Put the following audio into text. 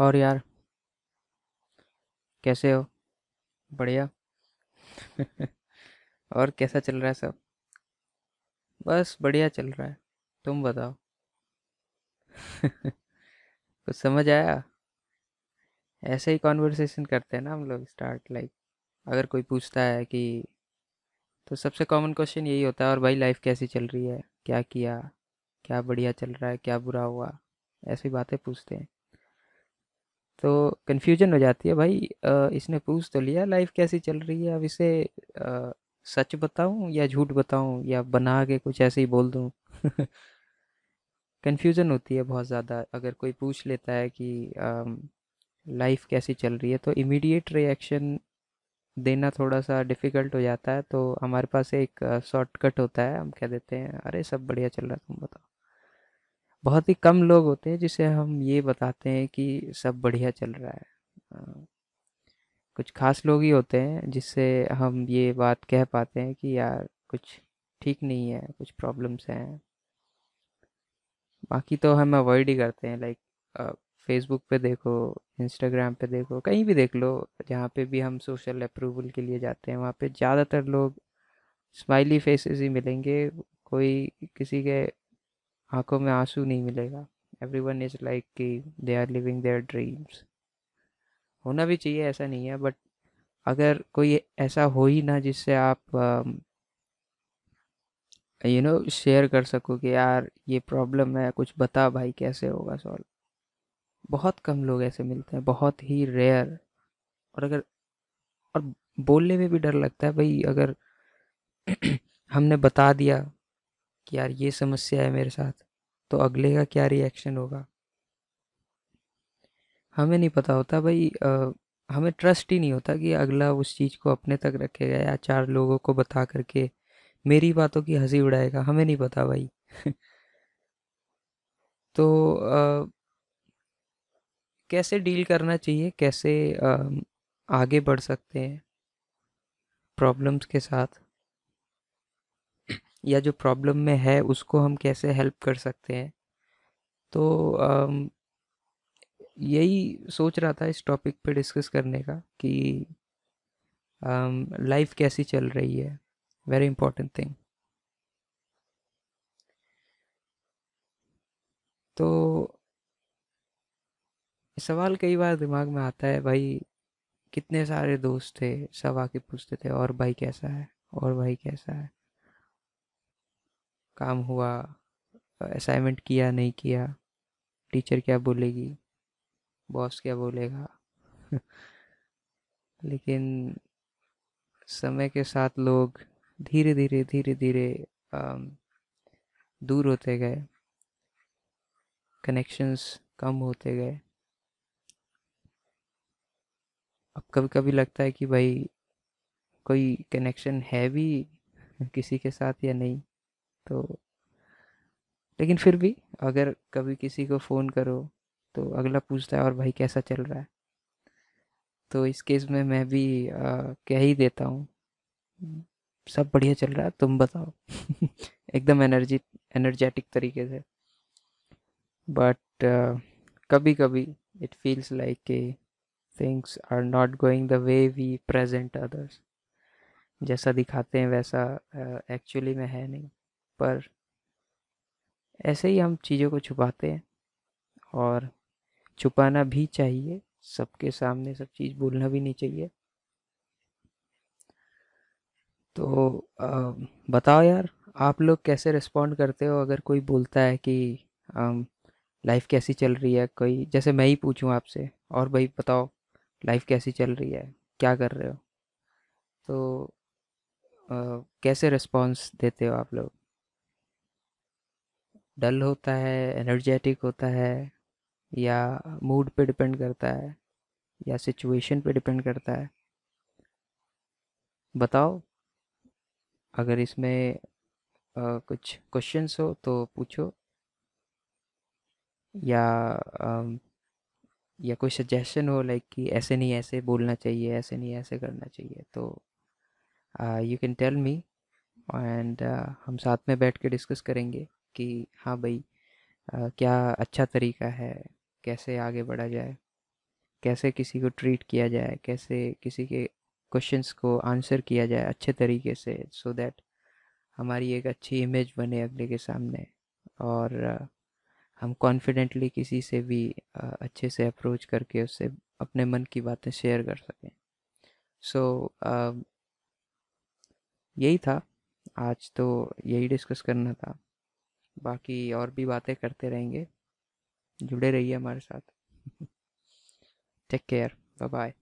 और यार, कैसे हो? बढ़िया। और कैसा चल रहा है सब? बस बढ़िया चल रहा है। तुम बताओ। कुछ समझ आया? ऐसे ही कॉन्वर्सेशन करते हैं ना हम लोग स्टार्ट लाइक अगर कोई पूछता है कि तो सबसे कॉमन क्वेश्चन यही होता है, और भाई लाइफ कैसी चल रही है? क्या किया? क्या बढ़िया चल रहा है? क्या बुरा हुआ? ऐसी बातें पूछते हैं। तो कन्फ्यूज़न हो जाती है, भाई इसने पूछ तो लिया लाइफ कैसी चल रही है? अब इसे सच बताऊँ या झूठ बताऊँ या बना के कुछ ऐसे ही बोल दूँ? कन्फ्यूज़न होती है बहुत ज़्यादा। अगर कोई पूछ लेता है कि लाइफ कैसी चल रही है तो इमीडिएट रिएक्शन देना थोड़ा सा डिफ़िकल्ट हो जाता है। तो हमारे पास एक शॉर्टकट होता है, हम कह देते हैं, अरे, सब बढ़िया चल रहा है, तुम बताओ। बहुत ही कम लोग होते हैं जिसे हम ये बताते हैं कि सब बढ़िया चल रहा है। कुछ खास लोग ही होते हैं जिससे हम ये बात कह पाते हैं कि यार कुछ ठीक नहीं है, कुछ प्रॉब्लम्स हैं। बाकी तो हम अवॉइड ही करते हैं, लाइक फेसबुक पे देखो, इंस्टाग्राम पे देखो, कहीं भी देख लो, जहाँ पे भी हम सोशल अप्रूवल के लिए जाते हैं, वहाँ पे ज़्यादातर लोग स्माइली फेसेस ही मिलेंगे। कोई किसी के आँखों में आँसू नहीं मिलेगा। एवरी वन इज़ लाइक कि they are living their dreams होना भी चाहिए, ऐसा नहीं है बट अगर कोई ऐसा हो ही ना जिससे आप यू नो शेयर कर सको कि यार ये प्रॉब्लम है, कुछ बता भाई कैसे होगा सॉल्व बहुत कम लोग ऐसे मिलते हैं, बहुत ही रेयर और अगर, और बोलने में भी डर लगता है, भाई अगर हमने बता दिया कि यार ये समस्या है मेरे साथ तो अगले का क्या रिएक्शन होगा? हमें नहीं पता होता भाई अ, हमें ट्रस्ट ही नहीं होता कि अगला उस चीज़ को अपने तक रखेगा या चार लोगों को बता करके मेरी बातों की हँसी उड़ाएगा हमें नहीं पता भाई। तो अ, कैसे डील करना चाहिए कैसे अ, आगे बढ़ सकते हैं प्रॉब्लम्स के साथ? या जो प्रॉब्लम में है उसको हम कैसे हेल्प कर सकते हैं? तो यही सोच रहा था इस टॉपिक पे डिस्कस करने का कि लाइफ कैसी चल रही है? वेरी इंपॉर्टेंट थिंग तो सवाल कई बार दिमाग में आता है, भाई, कितने सारे दोस्त थे? सब आके पूछते थे, और भाई कैसा है? और भाई कैसा है? काम हुआ असाइनमेंट किया, नहीं किया टीचर क्या बोलेगी बॉस क्या बोलेगा? लेकिन समय के साथ लोग धीरे धीरे धीरे धीरे दूर होते गए। कनेक्शंस कम होते गए। अब कभी कभी लगता है कि भाई, कोई कनेक्शन है भी किसी के साथ या नहीं? तो लेकिन फिर भी अगर कभी किसी को फ़ोन करो तो अगला पूछता है और भाई कैसा चल रहा है? तो इस केस में मैं भी अ, कह ही देता हूँ सब बढ़िया चल रहा है तुम बताओ। एकदम एनर्जी एनर्जेटिक तरीके से। बट कभी कभी it feels like things are not going the way we present others जैसा दिखाते हैं वैसा एक्चुअली uh, में है नहीं। पर ऐसे ही हम चीज़ों को छुपाते हैं और छुपाना भी चाहिए सबके सामने सब चीज़ बोलना भी नहीं चाहिए। तो अ, बताओ यार आप लोग कैसे रिस्पॉन्ड करते हो अगर कोई बोलता है कि लाइफ कैसी चल रही है कोई जैसे मैं ही पूछूँ आपसे और भाई बताओ लाइफ कैसी चल रही है क्या कर रहे हो? तो अ, कैसे रिस्पॉन्स देते हो आप लोग? डल होता है एनर्जेटिक होता है या मूड पे डिपेंड करता है या सिचुएशन पे डिपेंड करता है। बताओ अगर इसमें अ, कुछ क्वेश्चंस हो तो पूछो या अम, या कोई सजेशन हो लाइक कि ऐसे नहीं ऐसे बोलना चाहिए ऐसे नहीं ऐसे करना चाहिए तो you can tell me and हम साथ में बैठ के डिस्कस करेंगे। कि हाँ भाई क्या अच्छा तरीका है, कैसे आगे बढ़ा जाए, कैसे किसी को ट्रीट किया जाए, कैसे किसी के क्वेश्चंस को आंसर किया जाए अच्छे तरीके से सो दैट हमारी एक अच्छी इमेज बने अगले के सामने और हम कॉन्फिडेंटली किसी से भी अच्छे से अप्रोच करके उससे अपने मन की बातें शेयर कर सकें। सो यही था। आज तो यही डिस्कस करना था। बाकी और भी बातें करते रहेंगे। जुड़े रहिए हमारे साथ। Take care bye bye